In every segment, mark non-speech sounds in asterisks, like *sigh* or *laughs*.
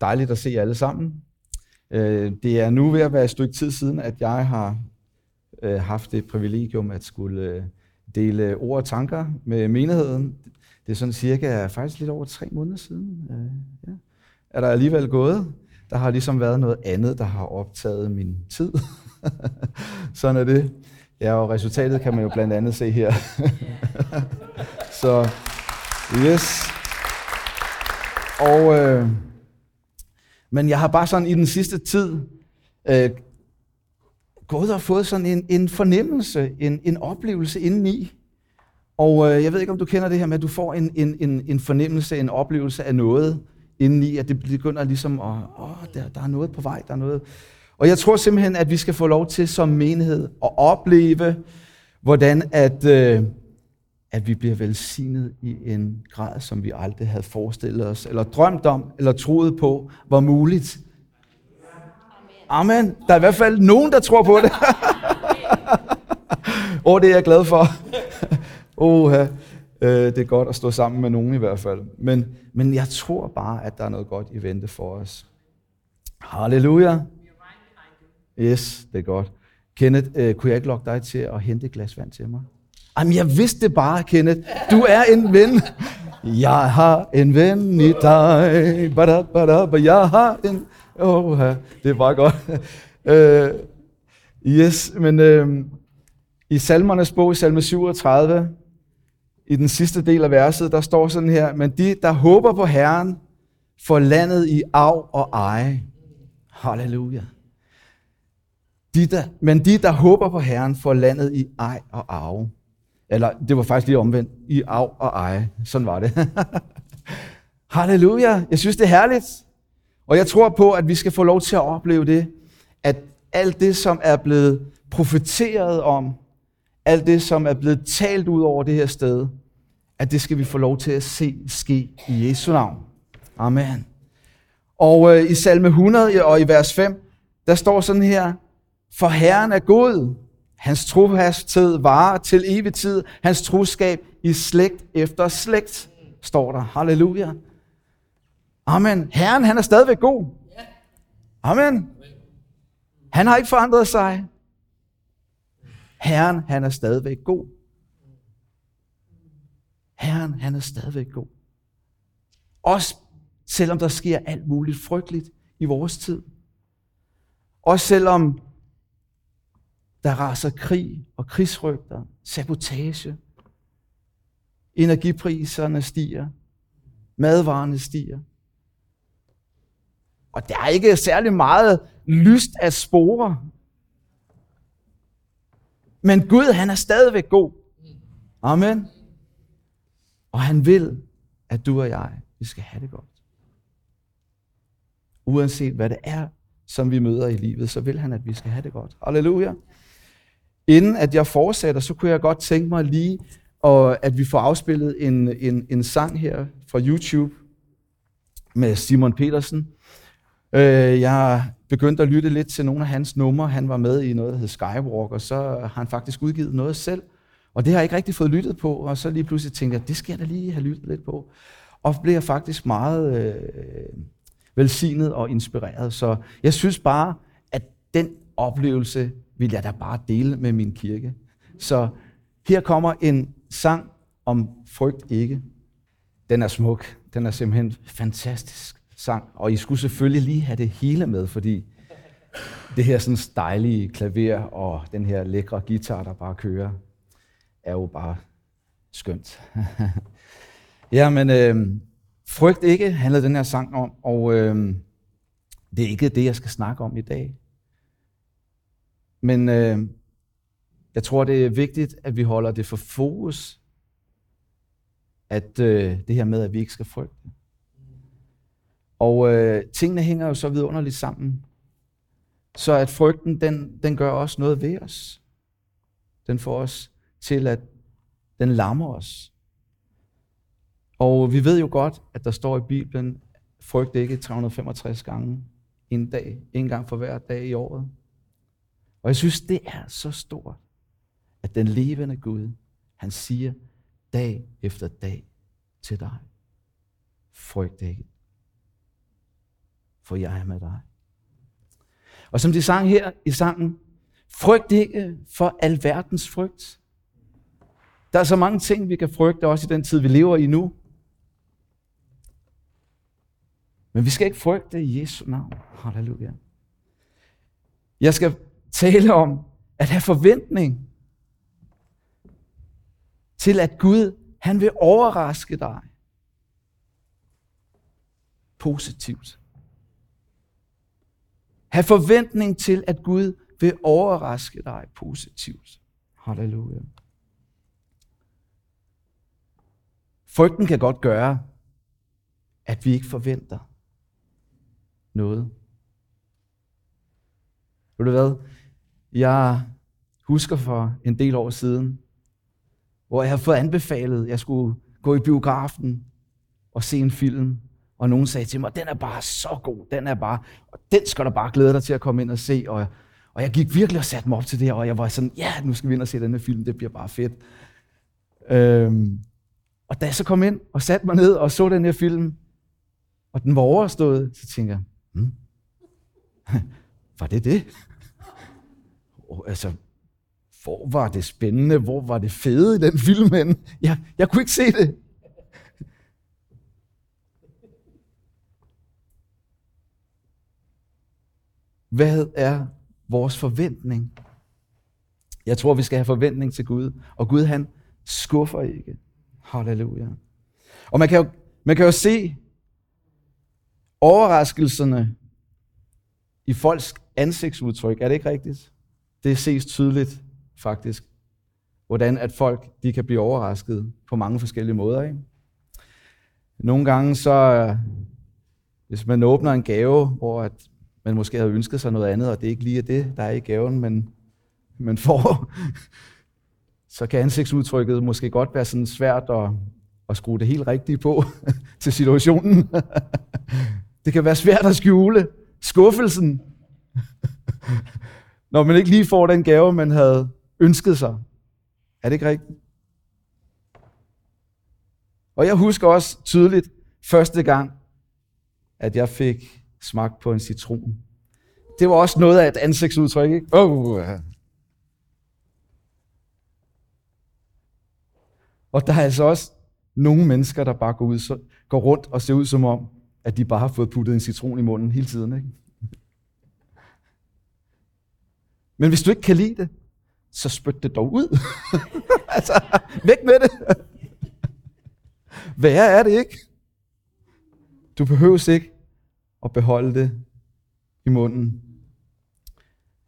Dejligt at se jer alle sammen. Øh, det er nu ved at være et stykke tid siden, at jeg har øh, haft det privilegium at skulle øh, dele ord og tanker med menigheden. Det er sådan cirka faktisk lidt over tre måneder siden. Ja. Er der alligevel gået? Der har ligesom været noget andet, der har optaget min tid. *laughs* sådan er det. Ja, og resultatet kan man jo blandt andet se her. *laughs* Så, yes. Og, øh, men jeg har bare sådan i den sidste tid øh, gået og fået sådan en, en fornemmelse, en, en oplevelse indeni. Og øh, jeg ved ikke, om du kender det her med, at du får en, en, en, en fornemmelse, en oplevelse af noget indeni, at det begynder ligesom at, åh, der, der er noget på vej, der er noget. Og jeg tror simpelthen, at vi skal få lov til som menighed at opleve, hvordan at, øh, at vi bliver velsignet i en grad, som vi aldrig havde forestillet os, eller drømt om, eller troet på, var muligt. Amen. Der er i hvert fald nogen, der tror på det. *laughs* Åh, oh, det er jeg glad for. *laughs* oh, det er godt at stå sammen med nogen i hvert fald. Men, men jeg tror bare, at der er noget godt i vente for os. Halleluja. Yes, det er godt. Kenneth, uh, kunne jeg ikke lokke dig til at hente et glas vand til mig? Jamen, jeg vidste det bare, Kenneth. Du er en ven. Jeg har en ven i dig. Bada, bada, jeg har en... Oh, det var godt. Uh, *laughs* yes, men uh, i salmernes bog, i salme 37, i den sidste del af verset, der står sådan her, men de, der håber på Herren, får landet i arv og eje. Halleluja. De der, men de, der håber på Herren, får landet i ej og arve. Eller det var faktisk lige omvendt. I arv og eje. Sådan var det. *laughs* Halleluja. Jeg synes, det er herligt. Og jeg tror på, at vi skal få lov til at opleve det, at alt det, som er blevet profeteret om, alt det, som er blevet talt ud over det her sted, at det skal vi få lov til at se ske i Jesu navn. Amen. Og øh, i salme 100 og i vers 5, der står sådan her, For Herren er god, hans trofasthed varer til evig tid. Hans troskab i slægt efter slægt, står der. Halleluja. Amen. Herren, han er stadigvæk god. Amen. Han har ikke forandret sig. Herren, han er stadigvæk god. Herren, han er stadigvæk god. Også selvom der sker alt muligt frygteligt i vores tid. Også selvom der raser krig og krigsrygter, sabotage. Energipriserne stiger. Madvarerne stiger. Og der er ikke særlig meget lyst at spore. Men Gud, han er stadigvæk god. Amen. Og han vil, at du og jeg, vi skal have det godt. Uanset hvad det er, som vi møder i livet, så vil han, at vi skal have det godt. Halleluja. Inden at jeg fortsætter, så kunne jeg godt tænke mig lige, og at vi får afspillet en, en, en sang her fra YouTube med Simon Petersen. Øh, jeg begyndte at lytte lidt til nogle af hans numre. Han var med i noget, der hed Skywalk, og så har han faktisk udgivet noget selv. Og det har jeg ikke rigtig fået lyttet på, og så lige pludselig tænkte jeg, det skal jeg da lige have lyttet lidt på. Og blev faktisk meget øh, velsignet og inspireret. Så jeg synes bare, at den oplevelse vil jeg da bare dele med min kirke. Så her kommer en sang om frygt ikke. Den er smuk. Den er simpelthen fantastisk sang. Og I skulle selvfølgelig lige have det hele med, fordi det her sådan dejlige klaver og den her lækre guitar, der bare kører, er jo bare skønt. *laughs* ja, men øh, frygt ikke handlede den her sang om, og øh, det er ikke det, jeg skal snakke om i dag. Men øh, jeg tror, det er vigtigt, at vi holder det for fokus, at øh, det her med, at vi ikke skal frygte. Og øh, tingene hænger jo så vidunderligt sammen. Så at frygten, den, den gør også noget ved os. Den får os til, at den lammer os. Og vi ved jo godt, at der står i Bibelen, frygt ikke 365 gange en dag, en gang for hver dag i året. Og jeg synes, det er så stort, at den levende Gud, han siger dag efter dag til dig, frygt ikke. for jeg er med dig. Og som de sang her i sangen, frygt ikke for alverdens frygt. Der er så mange ting, vi kan frygte, også i den tid, vi lever i nu. Men vi skal ikke frygte i Jesu navn. Halleluja. Jeg skal tale om at have forventning til, at Gud han vil overraske dig positivt. Ha' forventning til, at Gud vil overraske dig positivt. Halleluja. Frygten kan godt gøre, at vi ikke forventer noget. Ved du hvad? Jeg husker for en del år siden, hvor jeg havde fået anbefalet, at jeg skulle gå i biografen og se en film, og nogen sagde til mig, den er bare så god, den er bare, og den skal du bare glæde dig til at komme ind og se. Og, og jeg gik virkelig og satte mig op til det, og jeg var sådan, ja, nu skal vi ind og se den her film, det bliver bare fedt. Øhm, og da jeg så kom ind og satte mig ned og så den her film, og den var overstået, så tænkte jeg, hmm, *laughs* var det det? Oh, altså, hvor var det spændende, hvor var det fede i den *laughs* film, men jeg, jeg kunne ikke se det. Hvad er vores forventning? Jeg tror, vi skal have forventning til Gud. Og Gud, han skuffer ikke. Halleluja. Og man kan jo, man kan jo se overraskelserne i folks ansigtsudtryk. Er det ikke rigtigt? Det ses tydeligt, faktisk. Hvordan at folk de kan blive overrasket på mange forskellige måder. Ikke? Nogle gange så, hvis man åbner en gave, hvor at man måske havde ønsket sig noget andet, og det er ikke lige det, der er i gaven, men man får, *laughs* så kan ansigtsudtrykket måske godt være sådan svært at, at skrue det helt rigtigt på *laughs* til situationen. *laughs* det kan være svært at skjule skuffelsen, når man ikke lige får den gave, man havde ønsket sig. Er det ikke rigtigt? Og jeg husker også tydeligt første gang, at jeg fik smagt på en citron. Det var også noget af et ansigtsudtryk, ikke? Oh. Og der er altså også nogle mennesker, der bare går, ud, så, går rundt og ser ud som om, at de bare har fået puttet en citron i munden hele tiden. Ikke? Men hvis du ikke kan lide det, så spyt det dog ud. *laughs* altså, væk med det. Hvad er det ikke? Du behøver ikke at beholde det i munden.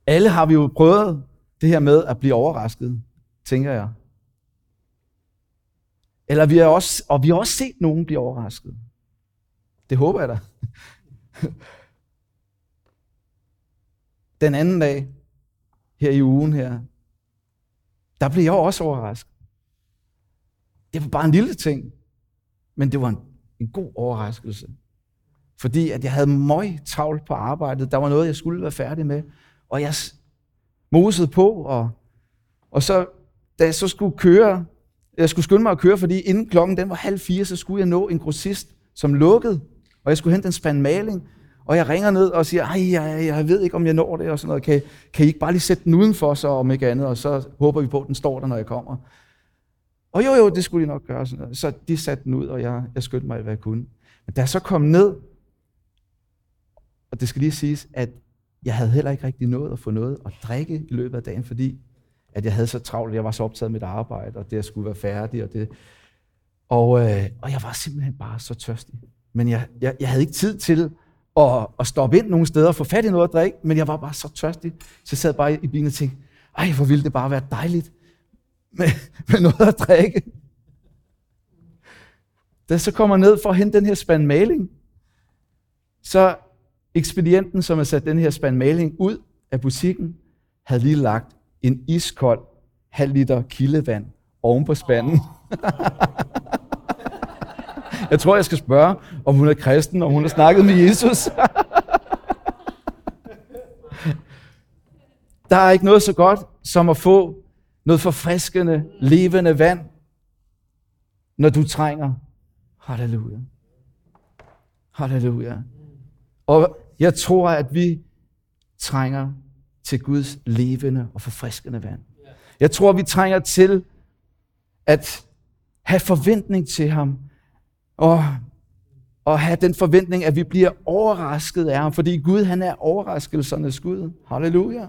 Alle har vi jo prøvet det her med at blive overrasket, tænker jeg. Eller vi har også, og vi har også set nogen blive overrasket. Det håber jeg da. Den anden dag, her i ugen her, der blev jeg også overrasket. Det var bare en lille ting, men det var en, en god overraskelse. Fordi at jeg havde møg travlt på arbejdet. Der var noget, jeg skulle være færdig med. Og jeg mosede på, og, og så, da jeg så skulle køre, jeg skulle skynde mig at køre, fordi inden klokken den var halv fire, så skulle jeg nå en grossist, som lukkede, og jeg skulle hente en spand maling. Og jeg ringer ned og siger, ej, jeg, jeg ved ikke, om jeg når det, og sådan noget. Kan, kan I ikke bare lige sætte den udenfor, så om ikke andet, og så håber vi på, at den står der, når jeg kommer. Og jo, jo, det skulle de nok gøre. Sådan noget. Så de satte den ud, og jeg, jeg skyndte mig, hvad jeg kunne. Men da jeg så kom ned, og det skal lige siges, at jeg havde heller ikke rigtig nået at få noget at drikke i løbet af dagen, fordi at jeg havde så travlt, jeg var så optaget med mit arbejde, og det jeg skulle være færdig, og det. Og, øh, og jeg var simpelthen bare så tørstig. Men jeg, jeg, jeg havde ikke tid til at, at stoppe ind nogle steder og få fat i noget at drikke, men jeg var bare så tørstig, så jeg sad bare i bilen og tænkte, ej, hvor ville det bare være dejligt med, med noget at drikke. Da jeg så kommer ned for at hente den her spand maling, så ekspedienten, som har sat den her spand maling ud af butikken, havde lige lagt en iskold halv liter kildevand oven på spanden. *laughs* jeg tror, jeg skal spørge, om hun er kristen, om hun har snakket med Jesus. *laughs* Der er ikke noget så godt som at få noget forfriskende, levende vand, når du trænger. Halleluja. Halleluja. Og Jeg tror, at vi trænger til Guds levende og forfriskende vand. Jeg tror, vi trænger til at have forventning til ham, og, og have den forventning, at vi bliver overrasket af ham, fordi Gud han er overraskelsernes Gud. Halleluja.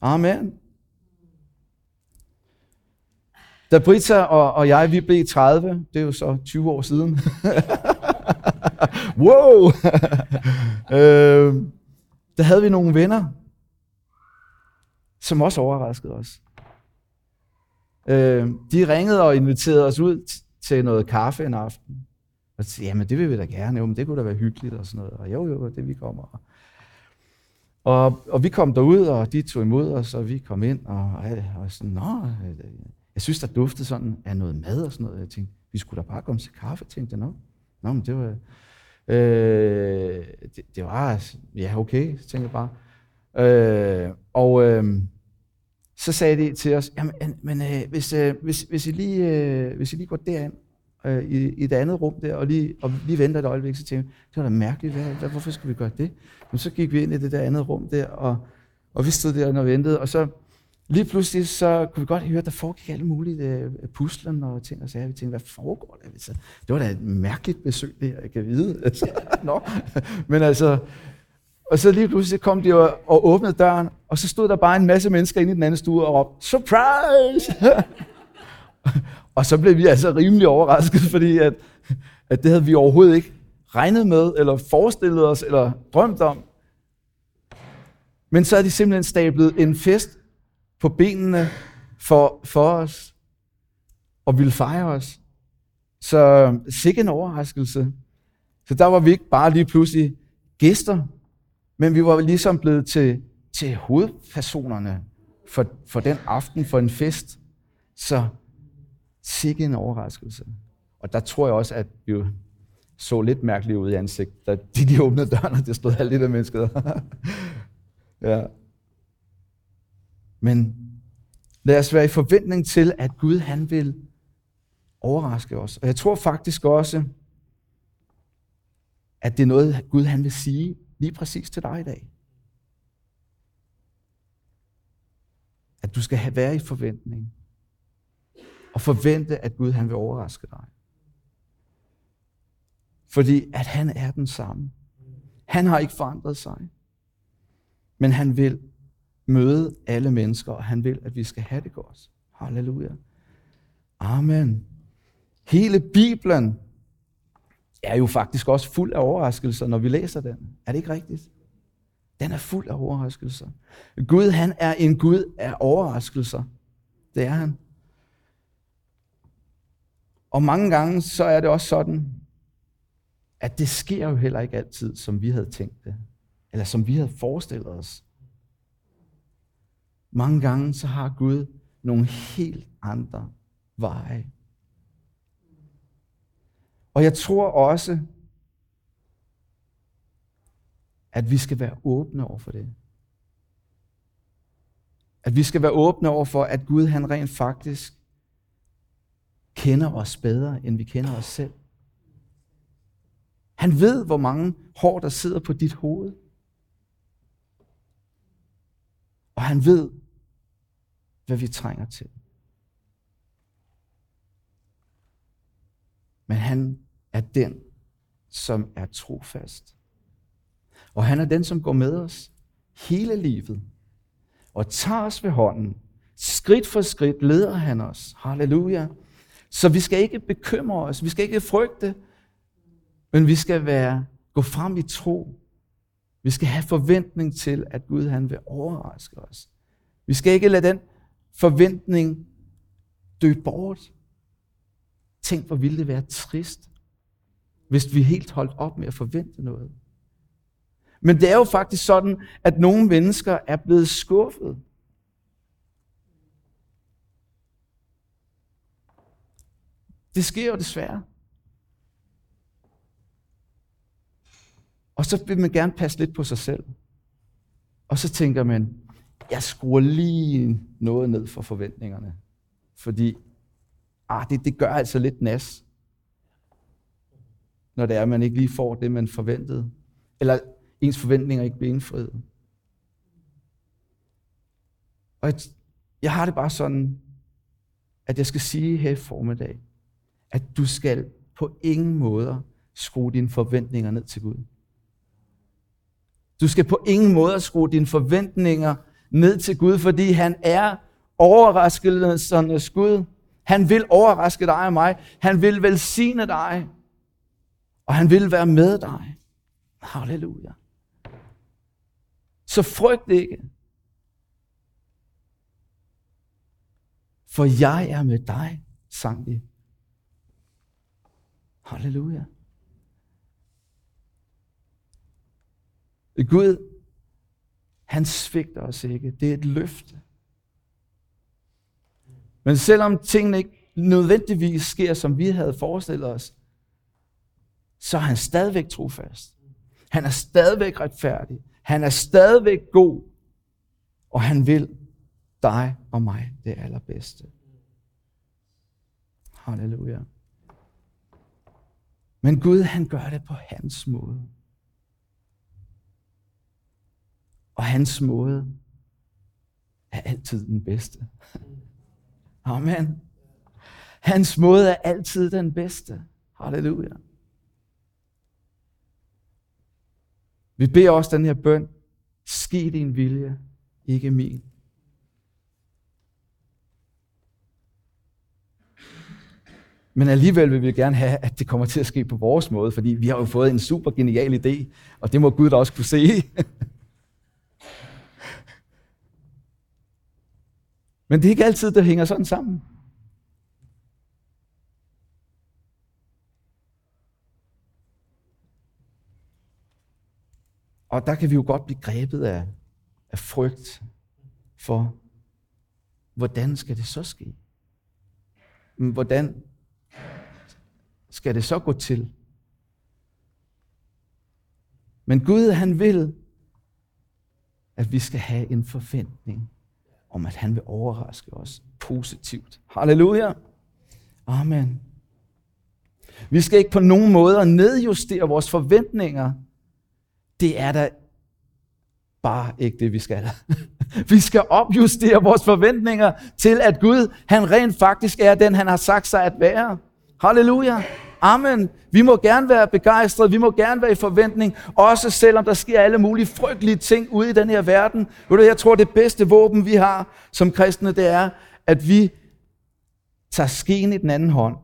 Amen. Da Britta og, og jeg, vi blev 30, det er jo så 20 år siden. *laughs* wow! *laughs* øh, der havde vi nogle venner, som også overraskede os. Øh, de ringede og inviterede os ud til noget kaffe en aften. Og sagde, jamen det vil vi da gerne, jo, men det kunne da være hyggeligt og sådan noget. Og jo, jo, det vi kommer. Og, og vi kom derud, og de tog imod os, og vi kom ind, og, og sådan, nå, jeg synes, der duftede sådan af noget mad og sådan noget. Jeg tænkte, vi skulle da bare komme til kaffe, tænkte jeg, nå. Nå, men det var, øh, det, det var, ja, okay, tænkte jeg bare. Øh, og øh, så sagde de til os, jamen, men øh, hvis, øh, hvis, hvis, I lige, øh, hvis I lige går derind, øh, i, i det andet rum der, og lige, og lige venter et øjeblik, så tænkte det var da mærkeligt, hvad, hvad, hvorfor skal vi gøre det? Men så gik vi ind i det der andet rum der, og, og vi stod der og ventede, og så lige pludselig så kunne vi godt høre, at der foregik alle mulige uh, øh, puslen og ting og sager. Vi tænkte, hvad foregår der? Så det var da et mærkeligt besøg, det jeg kan vide. Altså, *laughs* Nå. Men altså, og så lige pludselig kom de og, og åbnede døren, og så stod der bare en masse mennesker inde i den anden stue og råbte, surprise! *laughs* og så blev vi altså rimelig overrasket, fordi at, at det havde vi overhovedet ikke regnet med, eller forestillet os, eller drømt om. Men så er de simpelthen stablet en fest på benene for, for os, og ville fejre os. Så sikke en overraskelse. Så der var vi ikke bare lige pludselig gæster, men vi var ligesom blevet til, til hovedpersonerne for, for den aften, for en fest. Så sikke en overraskelse. Og der tror jeg også, at vi så lidt mærkeligt ud i ansigt, da de, de åbnede døren, og det stod alle de der mennesker der. *laughs* ja. Men lad os være i forventning til, at Gud han vil overraske os. Og jeg tror faktisk også, at det er noget, Gud han vil sige lige præcis til dig i dag. At du skal have være i forventning. Og forvente, at Gud han vil overraske dig. Fordi at han er den samme. Han har ikke forandret sig. Men han vil møde alle mennesker, og han vil, at vi skal have det godt. Halleluja. Amen. Hele Bibelen er jo faktisk også fuld af overraskelser, når vi læser den. Er det ikke rigtigt? Den er fuld af overraskelser. Gud, han er en Gud af overraskelser. Det er han. Og mange gange så er det også sådan, at det sker jo heller ikke altid, som vi havde tænkt det. Eller som vi havde forestillet os. Mange gange så har Gud nogle helt andre veje. Og jeg tror også, at vi skal være åbne over for det. At vi skal være åbne over for, at Gud han rent faktisk kender os bedre, end vi kender os selv. Han ved, hvor mange hår, der sidder på dit hoved. Og han ved, hvad vi trænger til. Men han er den, som er trofast. Og han er den, som går med os hele livet og tager os ved hånden. Skridt for skridt leder han os. Halleluja. Så vi skal ikke bekymre os, vi skal ikke frygte, men vi skal være, gå frem i tro. Vi skal have forventning til, at Gud han vil overraske os. Vi skal ikke lade den forventning dø bort. Tænk, hvor ville det være trist, hvis vi helt holdt op med at forvente noget. Men det er jo faktisk sådan, at nogle mennesker er blevet skuffet. Det sker jo desværre. Og så vil man gerne passe lidt på sig selv. Og så tænker man, jeg skruer lige noget ned for forventningerne. Fordi ah, det, det gør altså lidt nas, når det er, at man ikke lige får det, man forventede. Eller ens forventninger ikke bliver indfriet. Og jeg, jeg har det bare sådan, at jeg skal sige her i formiddag, at du skal på ingen måder skrue dine forventninger ned til Gud. Du skal på ingen måde skrue dine forventninger ned til Gud, fordi han er overraskelsernes Gud. Han vil overraske dig og mig. Han vil velsigne dig. Og han vil være med dig. Halleluja. Så frygt ikke. For jeg er med dig, sang vi. Halleluja. Gud, han svigter os ikke. Det er et løfte. Men selvom tingene ikke nødvendigvis sker, som vi havde forestillet os, så er han stadigvæk trofast. Han er stadigvæk retfærdig. Han er stadigvæk god. Og han vil dig og mig det allerbedste. Halleluja. Men Gud, han gør det på hans måde. Og hans måde er altid den bedste. Amen. Hans måde er altid den bedste. Halleluja. Vi beder også den her bøn. Ske din vilje, ikke min. Men alligevel vil vi gerne have, at det kommer til at ske på vores måde, fordi vi har jo fået en super genial idé, og det må Gud da også kunne se. Men det er ikke altid, det hænger sådan sammen. Og der kan vi jo godt blive grebet af, af frygt for, hvordan skal det så ske? Hvordan skal det så gå til? Men Gud, han vil, at vi skal have en forventning om, at han vil overraske os positivt. Halleluja. Amen. Vi skal ikke på nogen måde nedjustere vores forventninger. Det er da bare ikke det, vi skal. *laughs* vi skal opjustere vores forventninger til, at Gud, han rent faktisk er den, han har sagt sig at være. Halleluja. Amen. Vi må gerne være begejstrede, vi må gerne være i forventning, også selvom der sker alle mulige frygtelige ting ude i den her verden. Ved du, jeg tror, det bedste våben, vi har som kristne, det er, at vi tager skeen i den anden hånd,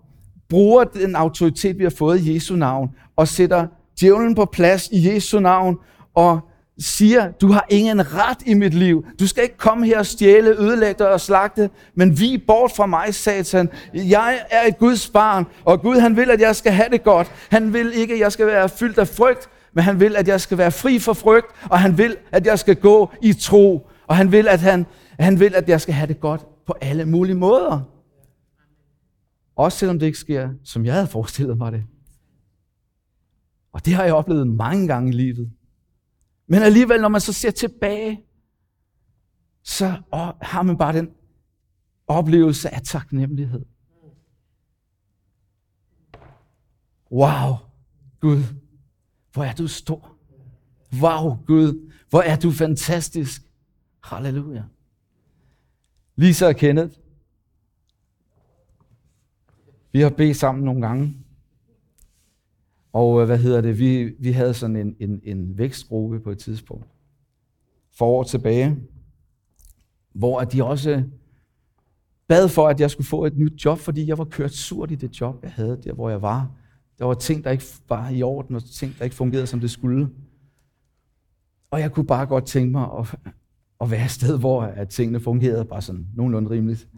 bruger den autoritet, vi har fået i Jesu navn, og sætter djævlen på plads i Jesu navn, og siger, du har ingen ret i mit liv. Du skal ikke komme her og stjæle, ødelægge og slagte, men vi bort fra mig, satan. Jeg er et Guds barn, og Gud han vil, at jeg skal have det godt. Han vil ikke, at jeg skal være fyldt af frygt, men han vil, at jeg skal være fri for frygt, og han vil, at jeg skal gå i tro, og han vil, at, han, han vil, at jeg skal have det godt på alle mulige måder. Også selvom det ikke sker, som jeg havde forestillet mig det. Og det har jeg oplevet mange gange i livet. Men alligevel, når man så ser tilbage, så har man bare den oplevelse af taknemmelighed. Wow, Gud, hvor er du stor. Wow, Gud, hvor er du fantastisk. Halleluja. Lisa og Kenneth, vi har bedt sammen nogle gange, og øh, hvad hedder det, vi, vi havde sådan en, en, en vækstgruppe på et tidspunkt, for år tilbage, hvor de også bad for, at jeg skulle få et nyt job, fordi jeg var kørt surt i det job, jeg havde der, hvor jeg var. Der var ting, der ikke var i orden, og ting, der ikke fungerede, som det skulle. Og jeg kunne bare godt tænke mig at, at være et sted, hvor at tingene fungerede bare sådan nogenlunde rimeligt.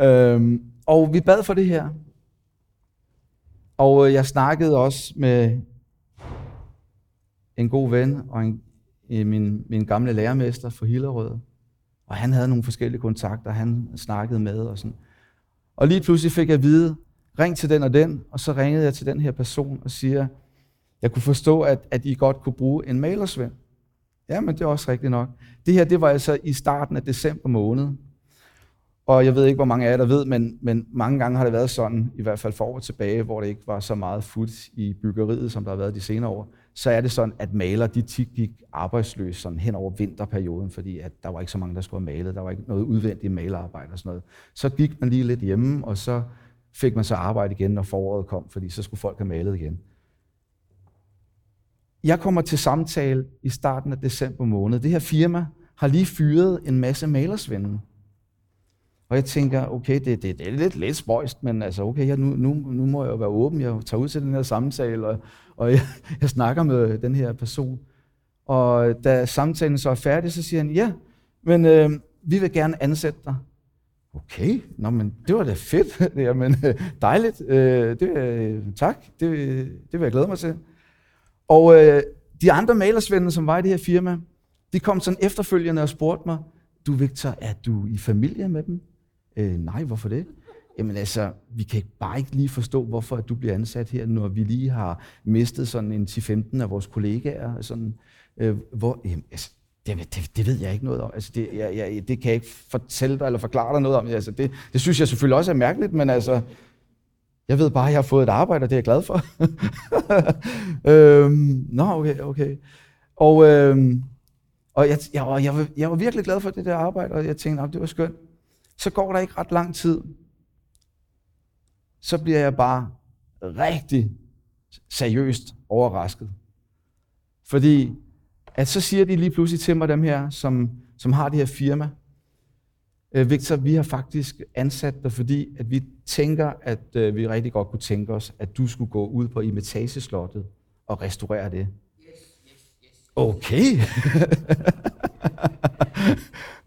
Øhm, og vi bad for det her, og øh, jeg snakkede også med en god ven og en, øh, min, min gamle lærermester fra Hillerød. Og han havde nogle forskellige kontakter, han snakkede med og sådan. Og lige pludselig fik jeg at vide, ring til den og den, og så ringede jeg til den her person og siger, jeg kunne forstå, at, at I godt kunne bruge en malersvend. Ja, men det er også rigtigt nok. Det her, det var altså i starten af december måned. Og jeg ved ikke, hvor mange af jer der ved, men, men mange gange har det været sådan, i hvert fald for år tilbage, hvor det ikke var så meget fuldt i byggeriet, som der har været de senere år. så er det sådan, at maler de tit gik arbejdsløse sådan hen over vinterperioden, fordi at der var ikke så mange, der skulle have malet. Der var ikke noget udvendigt malerarbejde og sådan noget. Så gik man lige lidt hjemme, og så fik man så arbejde igen, når foråret kom, fordi så skulle folk have malet igen. Jeg kommer til samtale i starten af december måned. Det her firma har lige fyret en masse malersvende. Og jeg tænker, okay, det, det, det er lidt, lidt spøjst, men altså, okay, jeg, nu, nu, nu må jeg jo være åben. Jeg tager ud til den her samtale, og, og jeg, *laughs* jeg snakker med den her person. Og da samtalen så er færdig, så siger han, ja, men øh, vi vil gerne ansætte dig. Okay, Nå, men det var da fedt. *laughs* Jamen, øh, dejligt. Øh, det, øh, tak, det, det vil jeg glæde mig til. Og øh, de andre malersvende, som var i det her firma, de kom sådan efterfølgende og spurgte mig, du Victor, er du i familie med dem? Øh, nej, hvorfor det? Jamen altså, vi kan bare ikke lige forstå, hvorfor du bliver ansat her, når vi lige har mistet sådan en 10-15 af vores kollegaer. Sådan, øh, hvor, jamen, altså, det, det, det ved jeg ikke noget om. Altså, det, jeg, jeg, det kan jeg ikke fortælle dig eller forklare dig noget om. Altså, det, det synes jeg selvfølgelig også er mærkeligt, men altså, jeg ved bare, at jeg har fået et arbejde, og det er jeg glad for. *laughs* øhm, nå, okay, okay. Og, øhm, og jeg, jeg, var, jeg, var, jeg var virkelig glad for det der arbejde, og jeg tænkte, at det var skønt. Så går der ikke ret lang tid, så bliver jeg bare rigtig seriøst overrasket. Fordi at så siger de lige pludselig til mig, dem her, som, som har det her firma, øh, Victor, vi har faktisk ansat dig, fordi at vi tænker, at øh, vi rigtig godt kunne tænke os, at du skulle gå ud på Imitageslottet og restaurere det. Okay.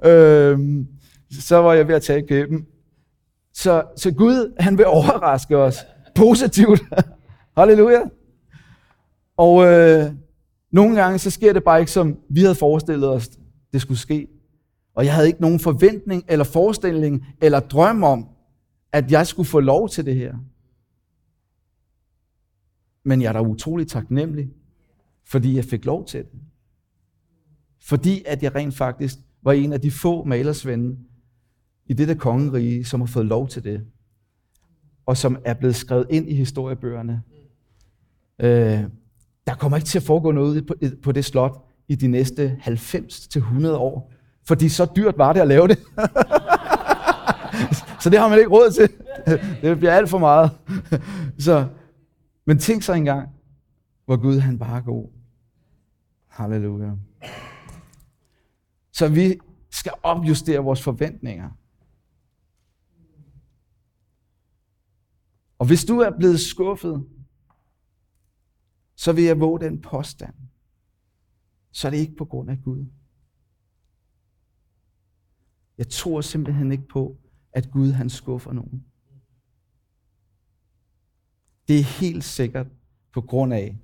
*laughs* øhm, så var jeg ved at tage kæben. Så, så Gud, han vil overraske os positivt. *laughs* Halleluja. Og øh, nogle gange, så sker det bare ikke, som vi havde forestillet os, det skulle ske. Og jeg havde ikke nogen forventning, eller forestilling, eller drøm om, at jeg skulle få lov til det her. Men jeg er da utrolig taknemmelig, fordi jeg fik lov til det. Fordi at jeg rent faktisk var en af de få malersvende i dette kongerige, som har fået lov til det. Og som er blevet skrevet ind i historiebøgerne. Øh, der kommer ikke til at foregå noget på, på det slot i de næste 90-100 år. Fordi så dyrt var det at lave det. *laughs* så det har man ikke råd til. Det bliver alt for meget. så, men tænk så engang, hvor Gud han bare er god. Halleluja. Så vi skal opjustere vores forventninger. Og hvis du er blevet skuffet, så vil jeg våge den påstand. Så er det ikke på grund af Gud. Jeg tror simpelthen ikke på, at Gud han skuffer nogen. Det er helt sikkert på grund af,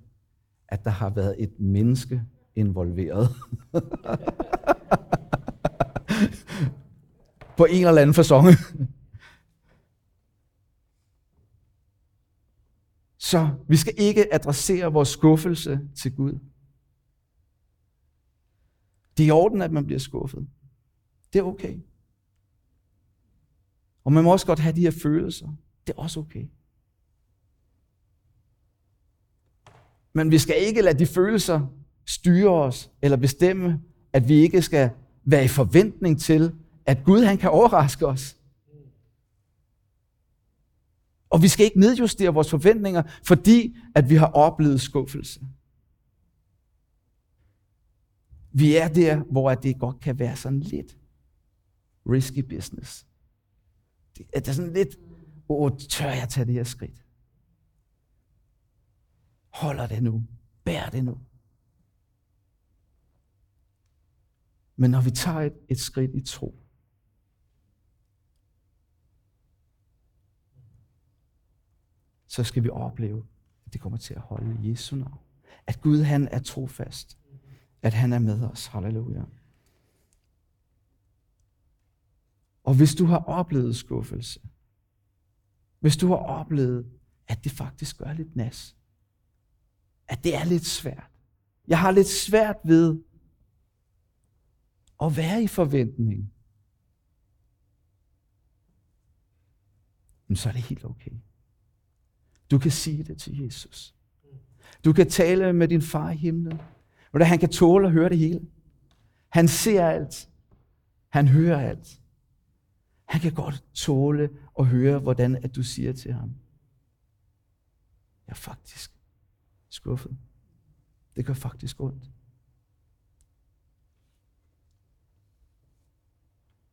at der har været et menneske involveret. *laughs* på en eller anden fasong. Så vi skal ikke adressere vores skuffelse til Gud. Det er i orden, at man bliver skuffet. Det er okay. Og man må også godt have de her følelser. Det er også okay. Men vi skal ikke lade de følelser styre os, eller bestemme, at vi ikke skal være i forventning til, at Gud han kan overraske os. Og vi skal ikke nedjustere vores forventninger, fordi at vi har oplevet skuffelse. Vi er der, hvor det godt kan være sådan lidt risky business. Det er sådan lidt, åh, tør jeg tage det her skridt? Holder det nu? Bær det nu? Men når vi tager et, et skridt i tro, så skal vi opleve, at det kommer til at holde Jesu navn. At Gud han er trofast. At han er med os. Halleluja. Og hvis du har oplevet skuffelse, hvis du har oplevet, at det faktisk gør lidt nas, at det er lidt svært, jeg har lidt svært ved at være i forventning, Men så er det helt okay. Du kan sige det til Jesus. Du kan tale med din far i himlen. Og han kan tåle at høre det hele. Han ser alt. Han hører alt. Han kan godt tåle at høre, hvordan at du siger til ham. Jeg er faktisk skuffet. Det gør faktisk ondt.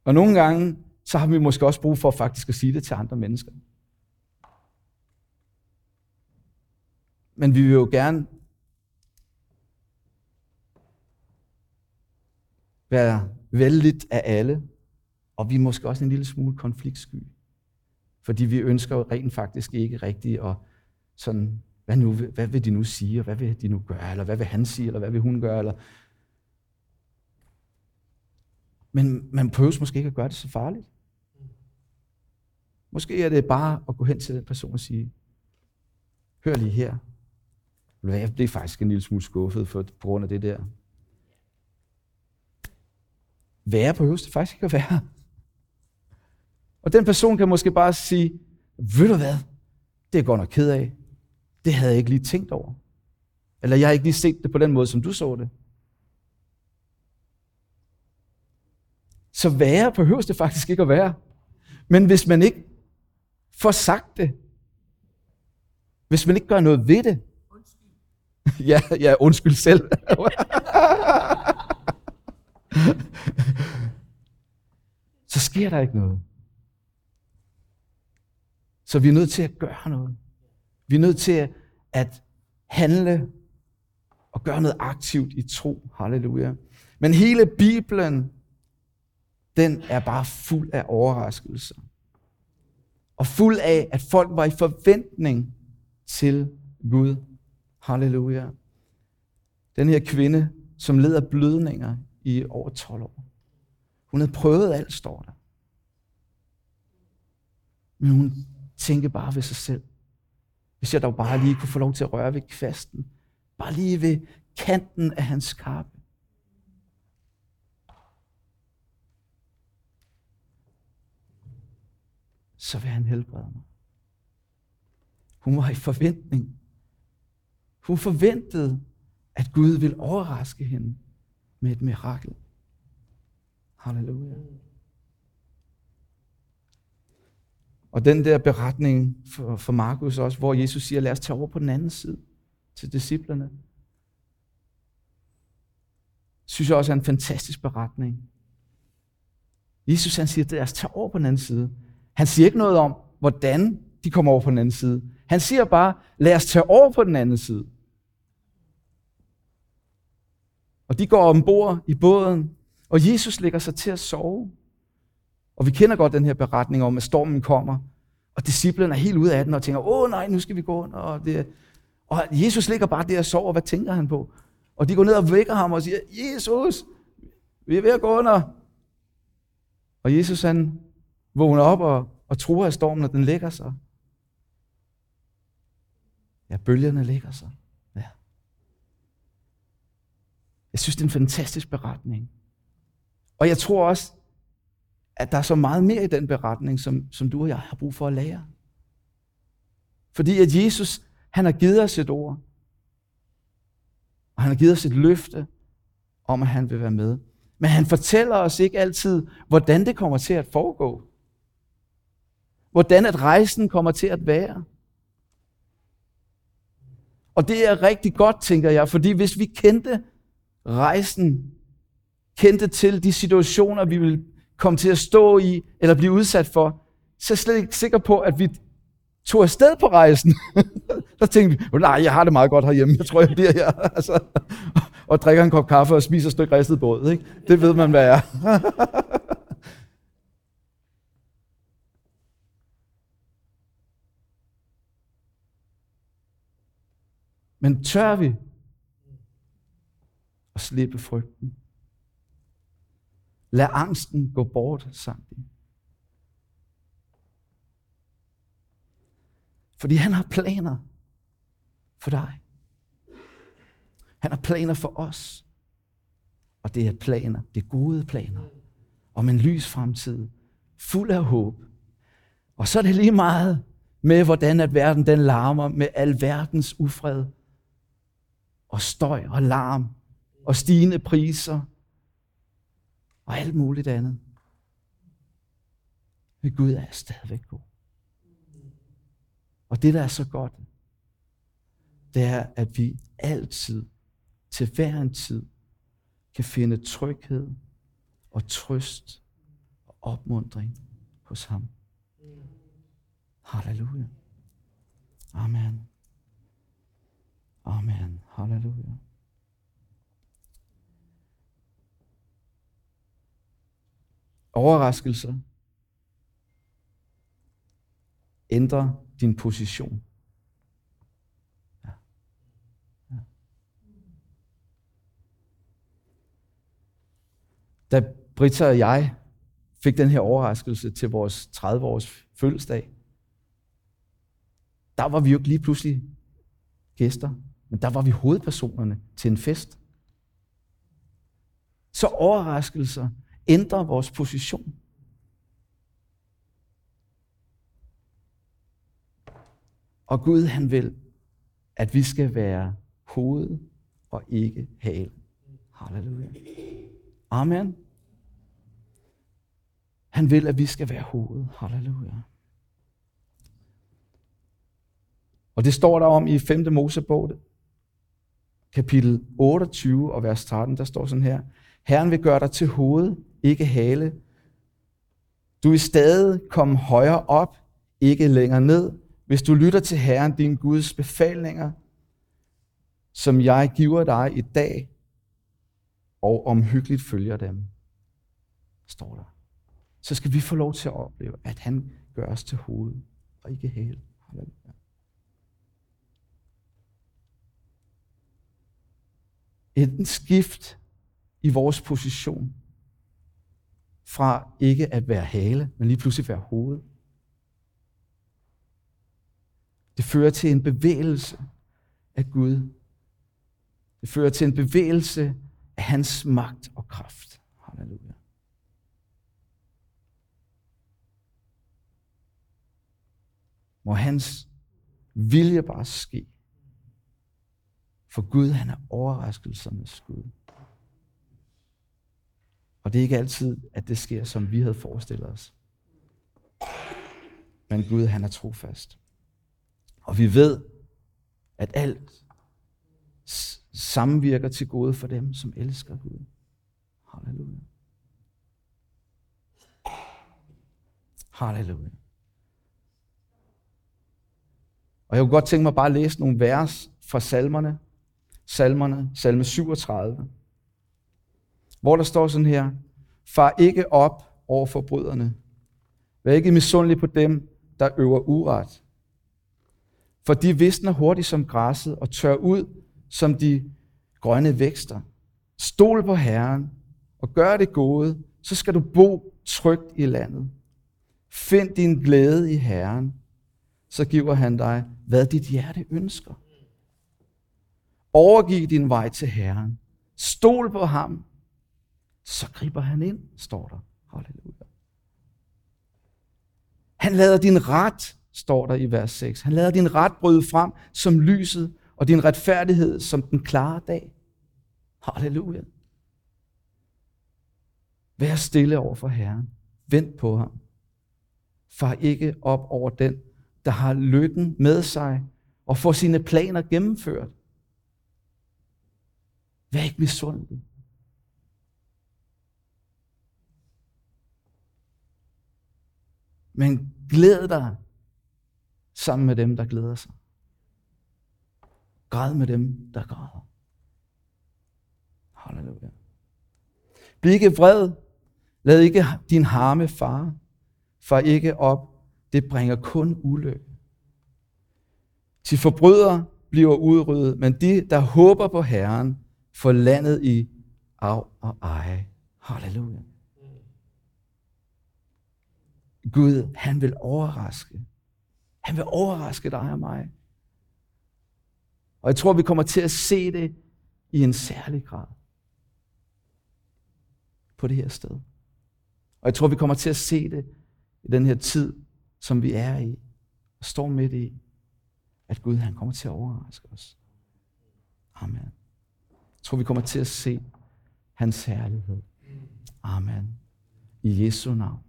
Og nogle gange, så har vi måske også brug for faktisk at sige det til andre mennesker. Men vi vil jo gerne være vældigt af alle, og vi er måske også en lille smule konfliktsky. Fordi vi ønsker jo rent faktisk ikke rigtigt at sådan, hvad, nu, hvad vil de nu sige, og hvad vil de nu gøre, eller hvad vil han sige, eller hvad vil hun gøre, eller men man prøver måske ikke at gøre det så farligt. Måske er det bare at gå hen til den person og sige, hør lige her. Jeg blev faktisk en lille smule skuffet for, på grund af det der. Være på det faktisk ikke at være. Og den person kan måske bare sige, ved du hvad, det er godt nok ked af. Det havde jeg ikke lige tænkt over. Eller jeg har ikke lige set det på den måde, som du så det. Så være behøves det faktisk ikke at være. Men hvis man ikke får sagt det, hvis man ikke gør noget ved det, ja, ja, undskyld selv. så sker der ikke noget. Så vi er nødt til at gøre noget. Vi er nødt til at handle og gøre noget aktivt i tro. Halleluja. Men hele Bibelen den er bare fuld af overraskelser. Og fuld af, at folk var i forventning til Gud. Halleluja. Den her kvinde, som led af blødninger i over 12 år. Hun havde prøvet alt, står der. Men hun tænkte bare ved sig selv. Hvis jeg dog bare lige kunne få lov til at røre ved kvasten. Bare lige ved kanten af hans kappe. så vil han helbrede mig. Hun var i forventning. Hun forventede, at Gud ville overraske hende med et mirakel. Halleluja. Og den der beretning for, for Markus også, hvor Jesus siger, lad os tage over på den anden side til disciplerne, synes jeg også er en fantastisk beretning. Jesus han siger, lad os tage over på den anden side. Han siger ikke noget om, hvordan de kommer over på den anden side. Han siger bare, lad os tage over på den anden side. Og de går ombord i båden, og Jesus lægger sig til at sove. Og vi kender godt den her beretning om, at stormen kommer, og disciplen er helt ude af den og tænker, åh nej, nu skal vi gå under. Og, det, og Jesus ligger bare der og sover, hvad tænker han på? Og de går ned og vækker ham og siger, Jesus, vi er ved at gå under. Og Jesus han vågner op og, og tror af stormen, og den lægger sig. Ja, bølgerne lægger sig. Ja. Jeg synes, det er en fantastisk beretning. Og jeg tror også, at der er så meget mere i den beretning, som, som du og jeg har brug for at lære. Fordi at Jesus, han har givet os et ord. Og han har givet os et løfte om, at han vil være med. Men han fortæller os ikke altid, hvordan det kommer til at foregå hvordan at rejsen kommer til at være. Og det er rigtig godt, tænker jeg, fordi hvis vi kendte rejsen, kendte til de situationer, vi vil komme til at stå i, eller blive udsat for, så er jeg slet ikke sikker på, at vi tog afsted på rejsen. *laughs* så tænkte vi, nej, jeg har det meget godt herhjemme, jeg tror, jeg bliver her. *laughs* altså, og drikker en kop kaffe og spiser et stykke ristet båd. Ikke? Det ved man, hvad er. *laughs* Men tør vi og slippe frygten? Lad angsten gå bort, sammen. Fordi han har planer for dig. Han har planer for os. Og det er planer, det er gode planer, om en lys fremtid, fuld af håb. Og så er det lige meget med, hvordan at verden den larmer med al verdens ufred og støj og larm og stigende priser og alt muligt andet. Men Gud er stadigvæk god. Og det, der er så godt, det er, at vi altid, til hver en tid, kan finde tryghed og trøst og opmundring hos ham. Halleluja. Amen. Amen. Halleluja. Overraskelser Ændre din position. Ja. Ja. Da Britta og jeg fik den her overraskelse til vores 30-års fødselsdag, der var vi jo ikke lige pludselig gæster, men der var vi hovedpersonerne til en fest. Så overraskelser ændrer vores position. Og Gud han vil, at vi skal være hoved og ikke hale. Halleluja. Amen. Han vil, at vi skal være hoved. Halleluja. Og det står der om i 5. Mosebog, kapitel 28 og vers 13, der står sådan her. Herren vil gøre dig til hoved, ikke hale. Du vil stadig komme højere op, ikke længere ned, hvis du lytter til Herren, din Guds befalinger, som jeg giver dig i dag, og omhyggeligt følger dem, står der. Så skal vi få lov til at opleve, at han gør os til hoved, og ikke hale. Halleluja. Et skift i vores position fra ikke at være hale, men lige pludselig være hoved. Det fører til en bevægelse af Gud. Det fører til en bevægelse af hans magt og kraft. Halleluja. Må hans vilje bare ske. For Gud, han er overraskelsernes Gud. Og det er ikke altid, at det sker, som vi havde forestillet os. Men Gud, han er trofast. Og vi ved, at alt samvirker til gode for dem, som elsker Gud. Halleluja. Halleluja. Og jeg kunne godt tænke mig bare at læse nogle vers fra salmerne. Salmerne, salme 37. Hvor der står sådan her. Far ikke op over forbryderne. Vær ikke misundelig på dem, der øver uret for de visner hurtigt som græsset og tør ud som de grønne vækster. Stol på Herren og gør det gode, så skal du bo trygt i landet. Find din glæde i Herren, så giver han dig, hvad dit hjerte ønsker. Overgiv din vej til Herren. Stol på ham, så griber han ind, står der. Halleluja. Han lader din ret står der i vers 6. Han lader din ret bryde frem som lyset, og din retfærdighed som den klare dag. Halleluja. Vær stille over for Herren. Vent på ham. Far ikke op over den, der har lykken med sig og får sine planer gennemført. Vær ikke misundelig. Men glæd dig sammen med dem, der glæder sig. Græd med dem, der græder. Halleluja. Bliv ikke vred. Lad ikke din harme fare. Far ikke op. Det bringer kun ulykke. Til forbrydere bliver udryddet, men de, der håber på Herren, for landet i arv og eje. Halleluja. Gud, han vil overraske han vil overraske dig og mig. Og jeg tror, vi kommer til at se det i en særlig grad på det her sted. Og jeg tror, vi kommer til at se det i den her tid, som vi er i og står midt i, at Gud han kommer til at overraske os. Amen. Jeg tror, vi kommer til at se hans herlighed. Amen. I Jesu navn.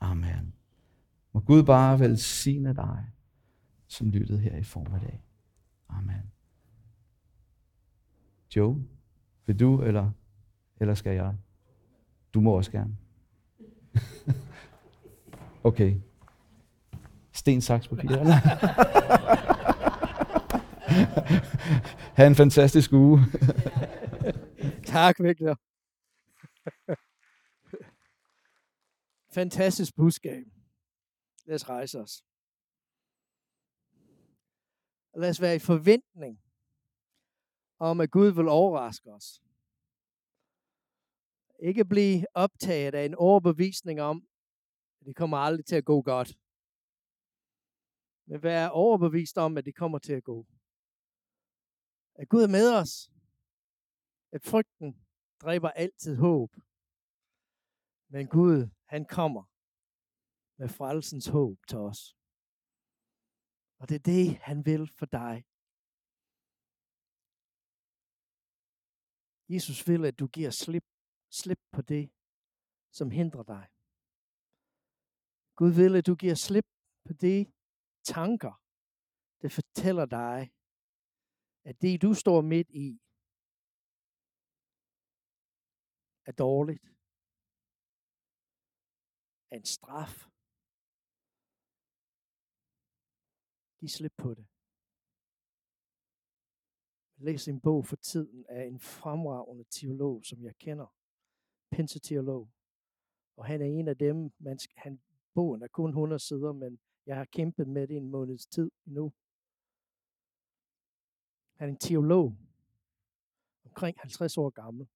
Amen. Må Gud bare velsigne dig, som lyttede her i formiddag. Amen. Joe, vil du, eller, eller skal jeg? Du må også gerne. *laughs* okay. Sten, saks, papir. *laughs* *laughs* ha' en fantastisk uge. *laughs* tak, Viktor. *laughs* Fantastisk budskab. Lad os rejse os. Og lad os være i forventning om, at Gud vil overraske os. Ikke blive optaget af en overbevisning om, at det kommer aldrig til at gå godt. Men være overbevist om, at det kommer til at gå. At Gud er med os. At frygten dræber altid håb. Men Gud, han kommer med frelsens håb til os. Og det er det, han vil for dig. Jesus vil, at du giver slip, slip på det, som hindrer dig. Gud vil, at du giver slip på de tanker, det fortæller dig, at det, du står midt i, er dårligt, er en straf. Giv slip på det. Læs en bog for tiden af en fremragende teolog, som jeg kender. Penseteolog. Og han er en af dem, man, han, bogen er kun 100 sider, men jeg har kæmpet med det en måneds tid nu. Han er en teolog, omkring 50 år gammel.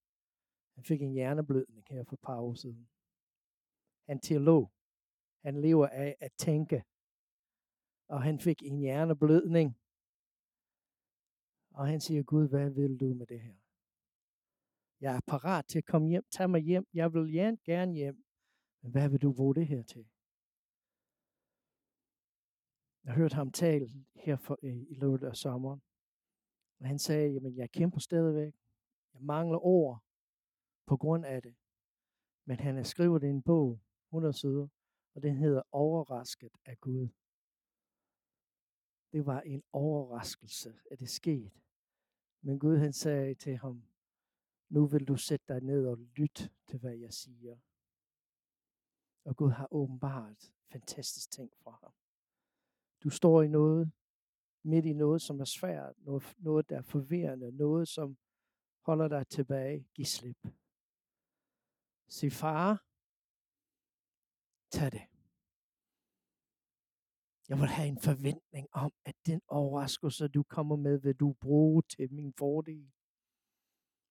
Han fik en hjerneblødning her for et par år siden. Han er teolog. Han lever af at tænke. Og han fik en hjerneblødning. Og han siger, Gud, hvad vil du med det her? Jeg er parat til at komme hjem, Tag mig hjem. Jeg vil gerne hjem. Men hvad vil du bruge det her til? Jeg hørte ham tale her for, øh, i løbet af sommeren. Og han sagde, jamen jeg kæmper stadigvæk. Jeg mangler ord på grund af det. Men han har skrevet det i en bog, 100 sider, og den hedder Overrasket af Gud. Det var en overraskelse, at det skete. Men Gud han sagde til ham, nu vil du sætte dig ned og lytte til, hvad jeg siger. Og Gud har åbenbart fantastisk ting for ham. Du står i noget, midt i noget, som er svært, noget, noget der er forvirrende, noget, som holder dig tilbage. Giv slip. Sig far, tag det. Jeg vil have en forventning om, at den overraskelse, du kommer med, vil du bruge til min fordel.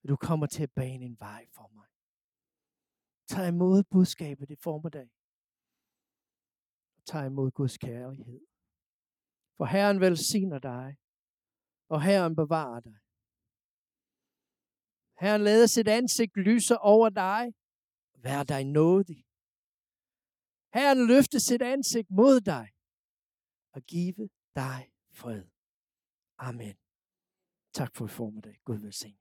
Du kommer til at bane en vej for mig. Tag imod budskabet i formiddag. Tag imod Guds kærlighed. For Herren velsigner dig, og Herren bevarer dig. Herren lader sit ansigt lyse over dig, vær dig nådig. Herren løfter sit ansigt mod dig, og give dig fred. Amen. Tak for i formiddag. Gud velsigne.